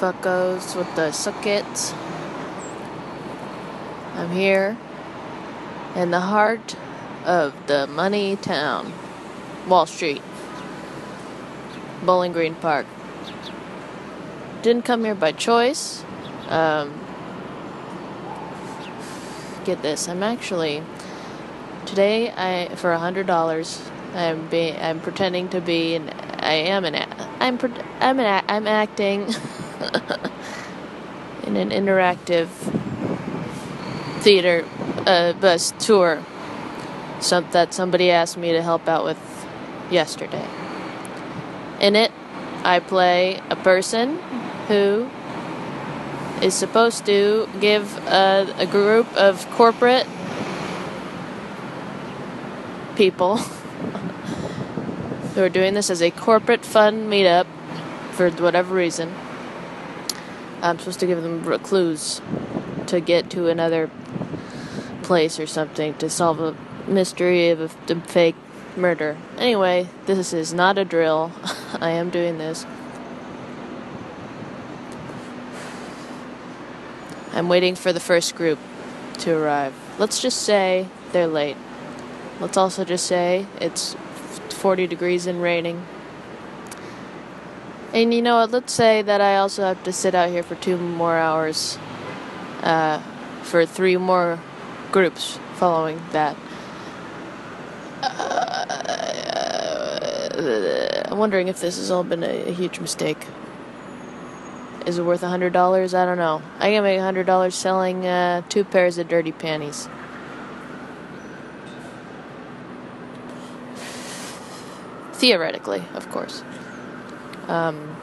fuckos with the suckets. I'm here in the heart of the money town, Wall Street, Bowling Green Park. Didn't come here by choice. Um, get this, I'm actually today. I for a hundred dollars, I'm be I'm pretending to be an I am an I'm I'm an I'm acting in an interactive theater uh, bus tour some, that somebody asked me to help out with yesterday. In it, I play a person who is supposed to give a, a group of corporate people who are doing this as a corporate fun meetup for whatever reason. I'm supposed to give them clues to get to another place or something to solve a mystery of a fake murder. Anyway, this is not a drill. I am doing this. I'm waiting for the first group to arrive. Let's just say they're late. Let's also just say it's 40 degrees and raining. And you know what? Let's say that I also have to sit out here for two more hours uh, for three more groups following that. Uh, I'm wondering if this has all been a, a huge mistake. Is it worth a hundred dollars? I don't know. I can make a hundred dollars selling uh, two pairs of dirty panties. Theoretically, of course. Um,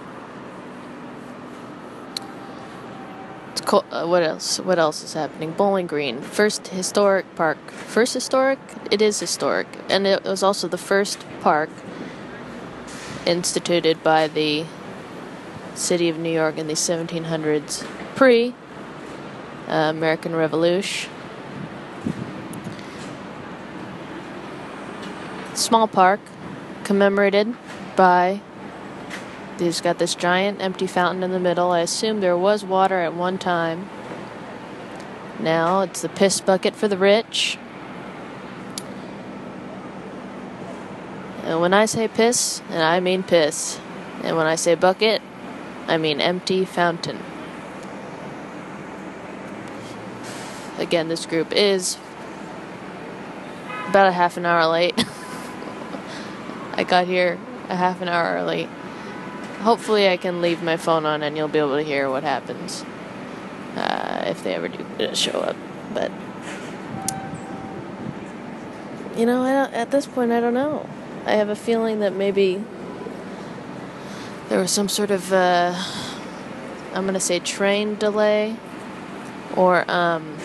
co- uh, what else? What else is happening? Bowling Green, first historic park. First historic? It is historic, and it was also the first park instituted by the city of New York in the 1700s, pre uh, American Revolution. Small park commemorated by He's got this giant empty fountain in the middle. I assume there was water at one time. Now it's the piss bucket for the rich. And when I say piss, and I mean piss. And when I say bucket, I mean empty fountain. Again, this group is about a half an hour late. I got here a half an hour early. Hopefully, I can leave my phone on and you'll be able to hear what happens uh, if they ever do show up. But you know, at this point, I don't know. I have a feeling that maybe there was some sort of uh, I'm gonna say train delay or um,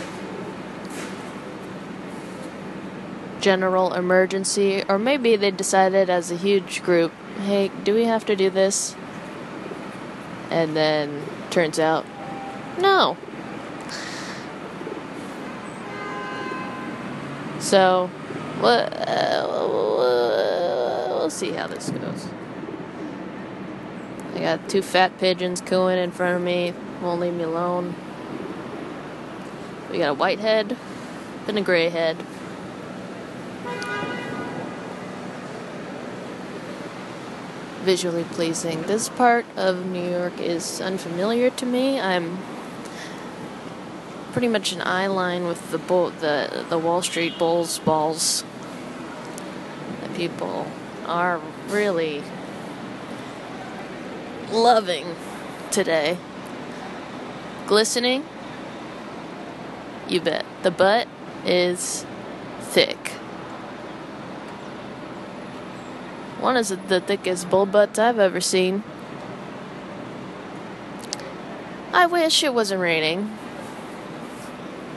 general emergency, or maybe they decided as a huge group, hey, do we have to do this? And then turns out, no. So? Uh, we'll see how this goes. I got two fat pigeons cooing in front of me, won't leave me alone. We got a white head and a gray head. Visually pleasing. This part of New York is unfamiliar to me. I'm pretty much an eye line with the bull, the the Wall Street Bulls balls. The people are really loving today. Glistening? You bet. The butt is thick. One is the thickest bull butts I've ever seen. I wish it wasn't raining.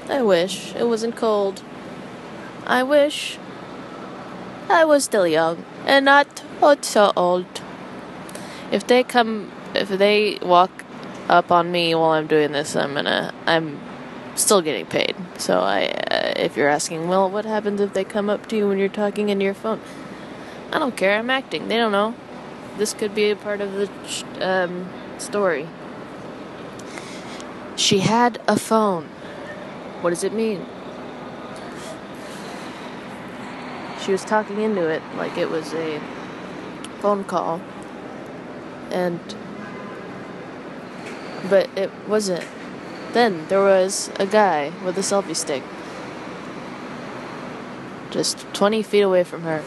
I wish it wasn't cold. I wish I was still young and not so old. If they come, if they walk up on me while I'm doing this, I'm gonna, I'm still getting paid. So I, uh, if you're asking, well, what happens if they come up to you when you're talking into your phone? I don't care. I'm acting. They don't know. this could be a part of the um, story. She had a phone. What does it mean? She was talking into it like it was a phone call. And. But it wasn't. Then there was a guy with a selfie stick. Just 20 feet away from her.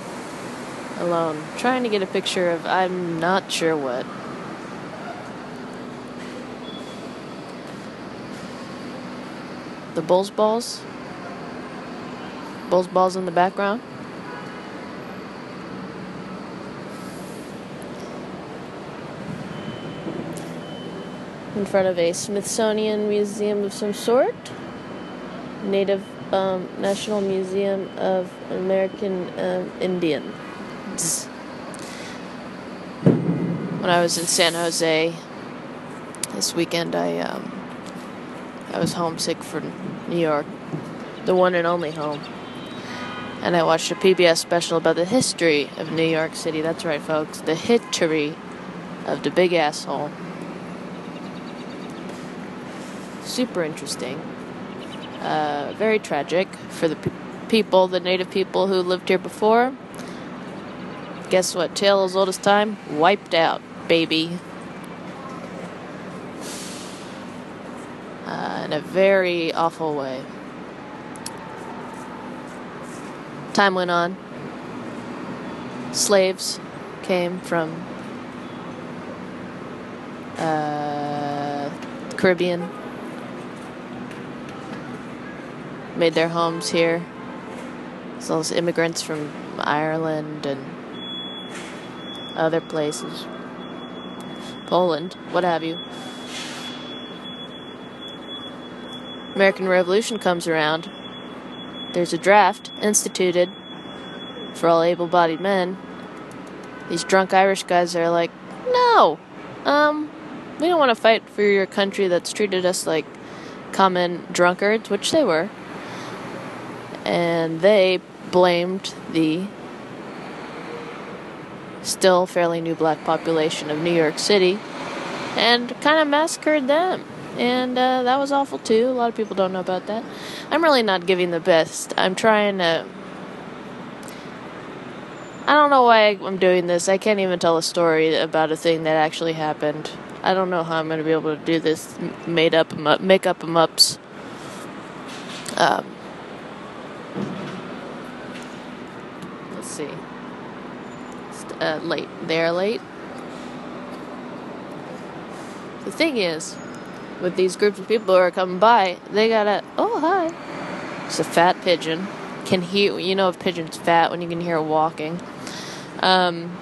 Alone. Trying to get a picture of I'm not sure what. The Bulls balls? Bulls balls in the background? in front of a Smithsonian museum of some sort, Native um, National Museum of American um, Indians. When I was in San Jose this weekend, I um, I was homesick for New York, the one and only home. And I watched a PBS special about the history of New York City. That's right, folks, the history of the big asshole super interesting. Uh, very tragic for the pe- people, the native people who lived here before. Guess what? Tale as old as time? Wiped out, baby. Uh, in a very awful way. Time went on. Slaves came from uh, Caribbean made their homes here. Well as immigrants from Ireland and other places. Poland, what have you. American Revolution comes around. There's a draft instituted for all able bodied men. These drunk Irish guys are like, no, um, we don't want to fight for your country that's treated us like common drunkards, which they were and they blamed the still fairly new black population of New York City and kind of massacred them. And uh, that was awful too. A lot of people don't know about that. I'm really not giving the best. I'm trying to. I don't know why I'm doing this. I can't even tell a story about a thing that actually happened. I don't know how I'm going to be able to do this made up, make up em ups. Um, let's see. Uh, late. They're late. The thing is, with these groups of people who are coming by, they gotta. Oh, hi. It's a fat pigeon. Can hear. You know, if pigeon's fat when you can hear it walking. Um,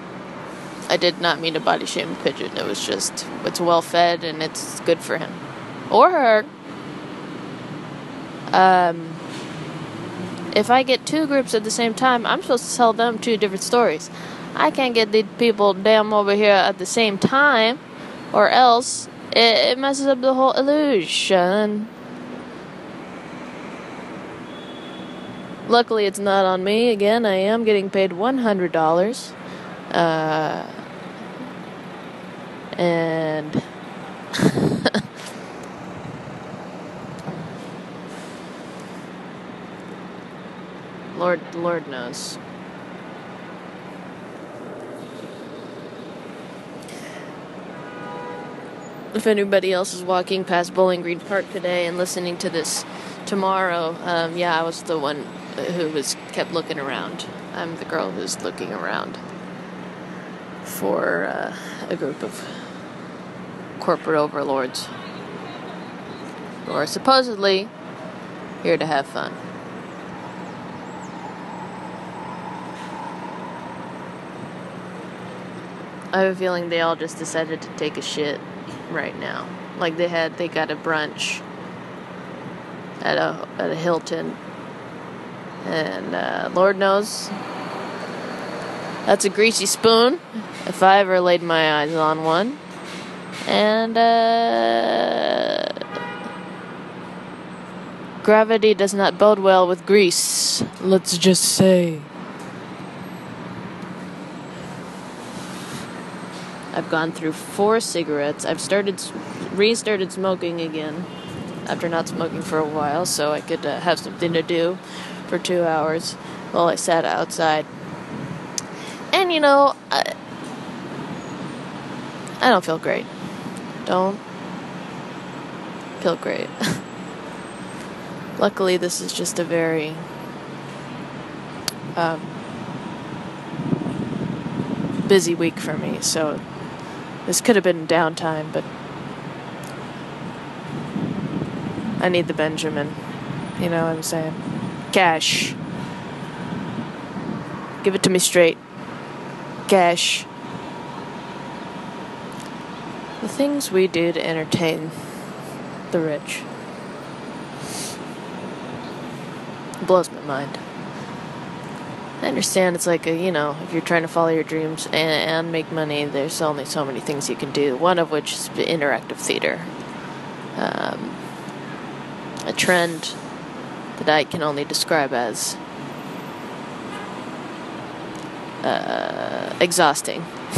I did not mean to body shame a pigeon. It was just it's well fed and it's good for him or her. Um, if I get two groups at the same time, I'm supposed to tell them two different stories. I can't get the people damn over here at the same time, or else it, it messes up the whole illusion. Luckily, it's not on me. Again, I am getting paid $100. Uh, and. Lord, Lord knows. If anybody else is walking past Bowling Green Park today and listening to this tomorrow, um, yeah, I was the one who was kept looking around. I'm the girl who's looking around for uh, a group of corporate overlords who are supposedly here to have fun. I have a feeling they all just decided to take a shit right now. Like they had, they got a brunch at a at a Hilton, and uh, Lord knows that's a greasy spoon if I ever laid my eyes on one. And uh, gravity does not bode well with grease. Let's just say. I've gone through four cigarettes. I've started, restarted smoking again after not smoking for a while, so I could uh, have something to do for two hours while I sat outside. And you know, I, I don't feel great. Don't feel great. Luckily, this is just a very um, busy week for me, so this could have been downtime, but I need the Benjamin. You know what I'm saying? Cash. Give it to me straight. Cash. The things we do to entertain the rich blows my mind. I understand it's like a, you know, if you're trying to follow your dreams and, and make money, there's only so many things you can do. One of which is interactive theater. Um, a trend that I can only describe as uh, exhausting.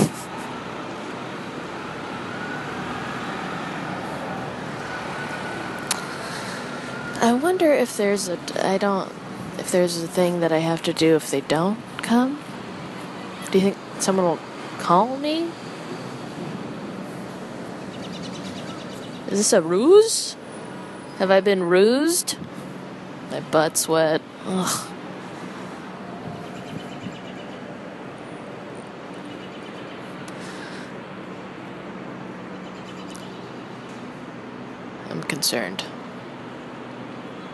I wonder if there's a I don't if there's a thing that I have to do if they don't come. Do you think someone will call me? Is this a ruse? Have I been rused? My butt's wet. Ugh. I'm concerned.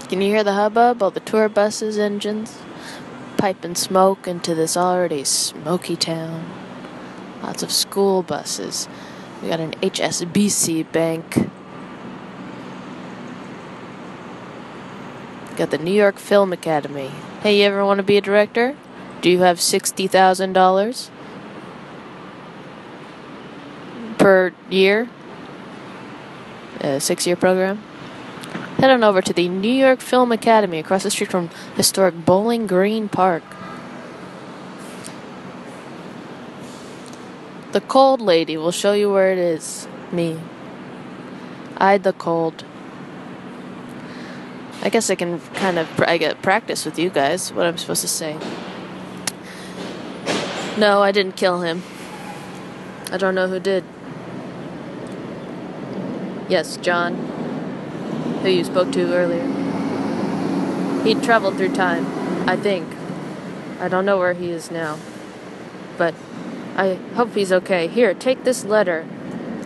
Can you hear the hubbub? All the tour buses' engines piping smoke into this already smoky town. Lots of school buses. We got an HSBC bank. Got the New York Film Academy. Hey, you ever want to be a director? Do you have $60,000 per year? A six year program? Head on over to the New York Film Academy across the street from historic Bowling Green Park. The cold lady will show you where it is. Me. I the cold. I guess I can kind of I get practice with you guys. What I'm supposed to say. No, I didn't kill him. I don't know who did. Yes, John who you spoke to earlier. He traveled through time, I think. I don't know where he is now. But I hope he's okay. Here, take this letter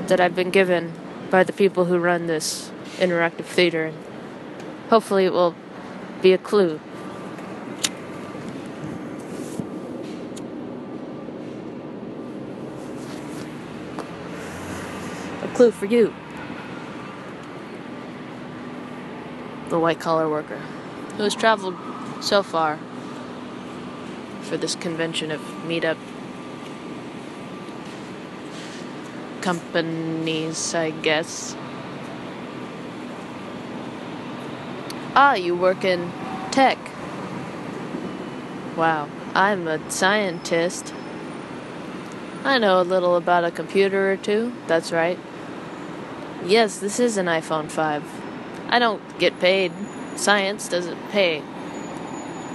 that I've been given by the people who run this interactive theater. and Hopefully, it will be a clue. A clue for you. The white collar worker who has traveled so far for this convention of meetup companies, I guess. Ah, you work in tech. Wow, I'm a scientist. I know a little about a computer or two, that's right. Yes, this is an iPhone 5. I don't get paid. Science doesn't pay.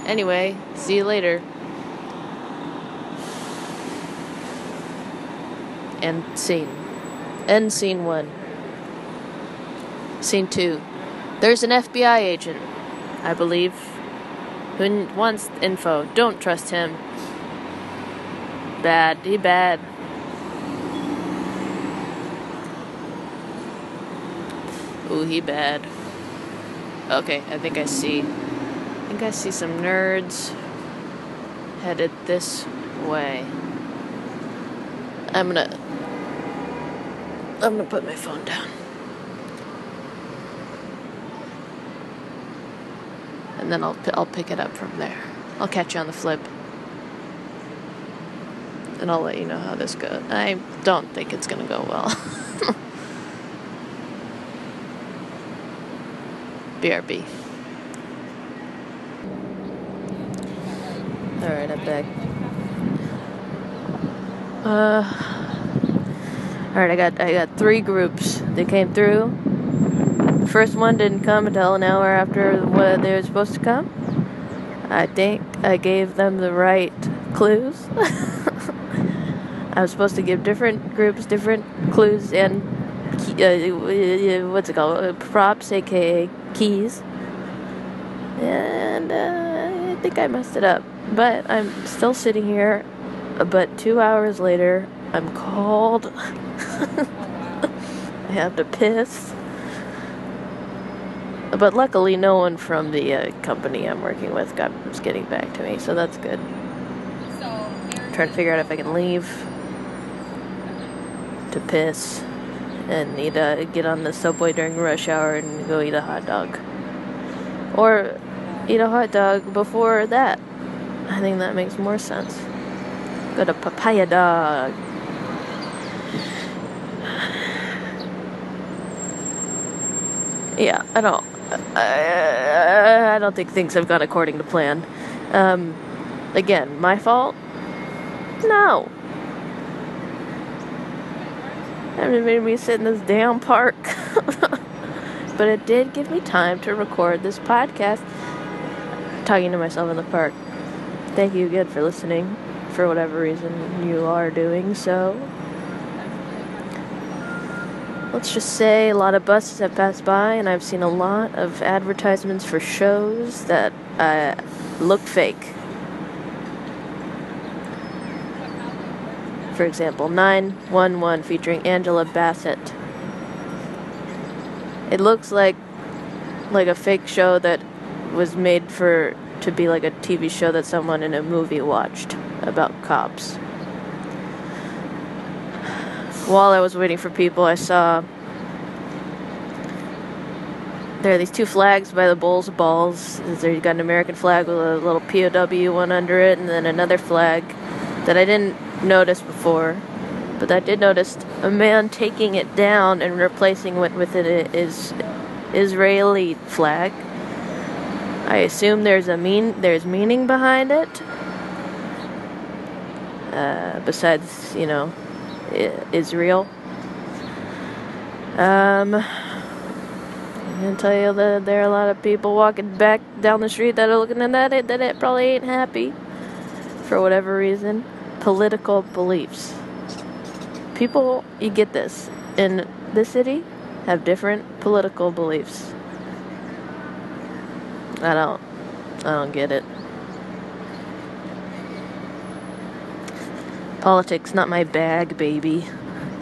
Anyway, see you later. End scene. End scene one. Scene two. There's an FBI agent, I believe, who wants info. Don't trust him. Bad. He bad. Ooh, he bad. Okay, I think I see. I think I see some nerds headed this way. I'm gonna. I'm gonna put my phone down. And then I'll I'll pick it up from there. I'll catch you on the flip. And I'll let you know how this goes. I don't think it's gonna go well. BRB. Alright, I'm back. Uh, All right, I got I got three groups that came through. The first one didn't come until an hour after what they were supposed to come. I think I gave them the right clues. I was supposed to give different groups different clues and uh, what's it called? Props, aka keys. And uh, I think I messed it up. But I'm still sitting here. But two hours later, I'm cold. I have to piss. But luckily, no one from the uh, company I'm working with got was getting back to me, so that's good. So, trying to figure out if I can leave to piss and need to get on the subway during rush hour and go eat a hot dog. Or eat a hot dog before that. I think that makes more sense. Go to Papaya Dog. yeah, I don't. I, I don't think things have gone according to plan. Um, again, my fault? No. Haven't made me sit in this damn park. but it did give me time to record this podcast talking to myself in the park. Thank you again for listening, for whatever reason you are doing so let's just say a lot of buses have passed by, and I've seen a lot of advertisements for shows that uh, look fake. For example, 911 featuring Angela Bassett. It looks like like a fake show that was made for to be like a TV show that someone in a movie watched about cops while I was waiting for people, I saw there are these two flags by the of balls. There you got an American flag with a little POW one under it, and then another flag that I didn't notice before, but I did notice a man taking it down and replacing it with it is Israeli flag. I assume there's a mean there's meaning behind it. Uh, besides, you know, Israel. Um, I'm gonna tell you that there are a lot of people walking back down the street that are looking at that that it probably ain't happy for whatever reason. Political beliefs. People, you get this in the city, have different political beliefs. I don't, I don't get it. Politics, not my bag, baby.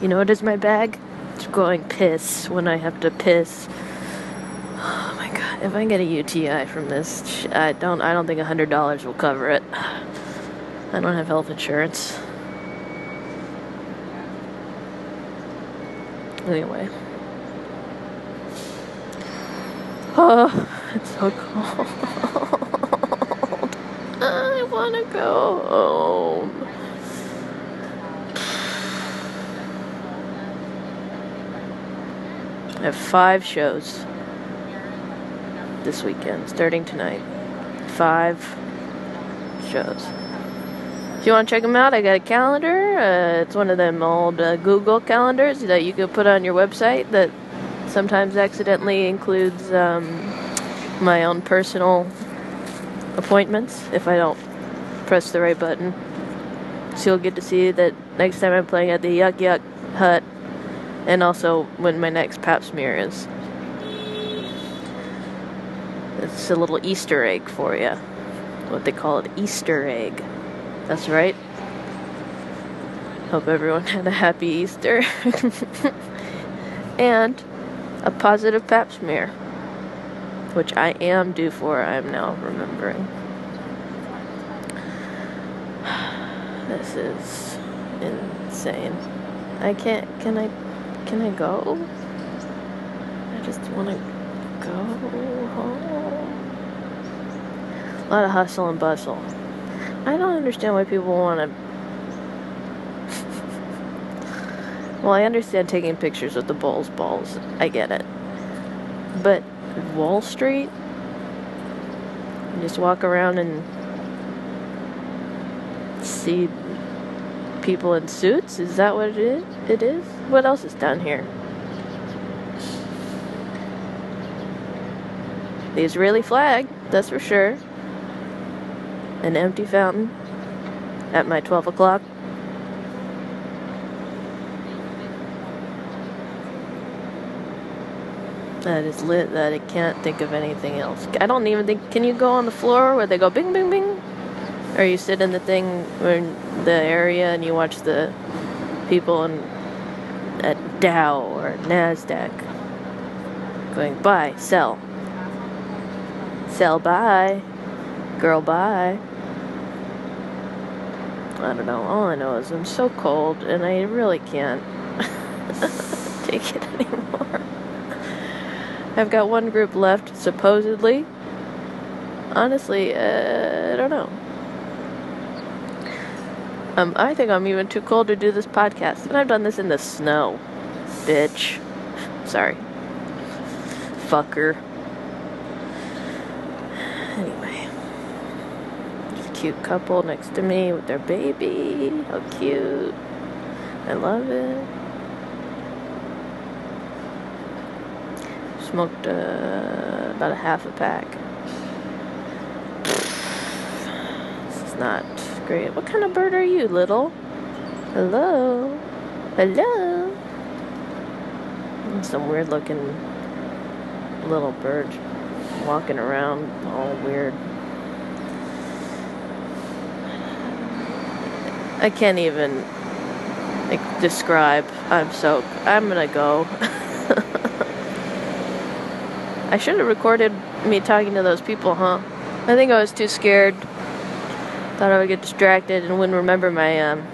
You know what is my bag? It's going piss when I have to piss. Oh my god! If I get a UTI from this, I don't. I don't think a hundred dollars will cover it. I don't have health insurance. Anyway. Oh, it's so cold. I want to go home. I have five shows this weekend, starting tonight. Five shows. If you want to check them out, I got a calendar. Uh, it's one of them old uh, Google calendars that you can put on your website that sometimes accidentally includes um, my own personal appointments if I don't press the right button. So you'll get to see that next time I'm playing at the Yuk Yuk Hut and also when my next pap smear is. It's a little Easter egg for you. What they call it, Easter egg. That's right. Hope everyone had a happy Easter. and a positive pap smear, which I am due for, I'm now remembering. This is insane. I can't, can I can I go? I just want to go home. A lot of hustle and bustle. I don't understand why people want to. well, I understand taking pictures with the Bulls balls. I get it. But Wall Street? Just walk around and see people in suits. Is that what it is? It is? What else is down here? The Israeli flag, that's for sure. An empty fountain at my 12 o'clock. That is lit that I can't think of anything else. I don't even think. Can you go on the floor where they go bing, bing, bing? Or you sit in the thing, in the area, and you watch the people in, at Dow or NASDAQ going buy, sell, sell, buy, girl, buy. I don't know. All I know is I'm so cold and I really can't take it anymore. I've got one group left, supposedly. Honestly, uh, I don't know. Um, I think I'm even too cold to do this podcast, and I've done this in the snow. Bitch. Sorry. Fucker. Anyway. There's a cute couple next to me with their baby. How cute. I love it. smoked uh, about a half a pack. This is not great. What kind of bird are you, little? Hello? Hello? Some weird looking little bird walking around all weird. I can't even like, describe. I'm so. I'm gonna go. I should have recorded me talking to those people, huh? I think I was too scared. Thought I would get distracted and wouldn't remember my um,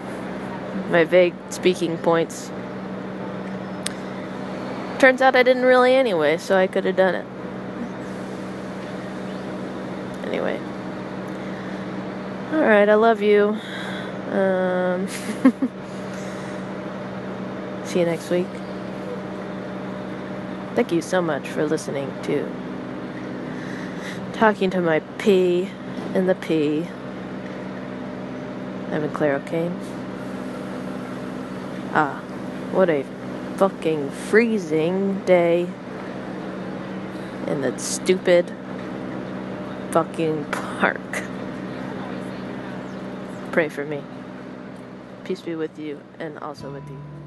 my vague speaking points. Turns out I didn't really anyway, so I could have done it. Anyway. Alright, I love you. Um, see you next week. Thank you so much for listening to Talking to My P in the P. Evan Claire O'Kane. Ah, what a fucking freezing day in that stupid fucking park. Pray for me. Peace be with you and also with you.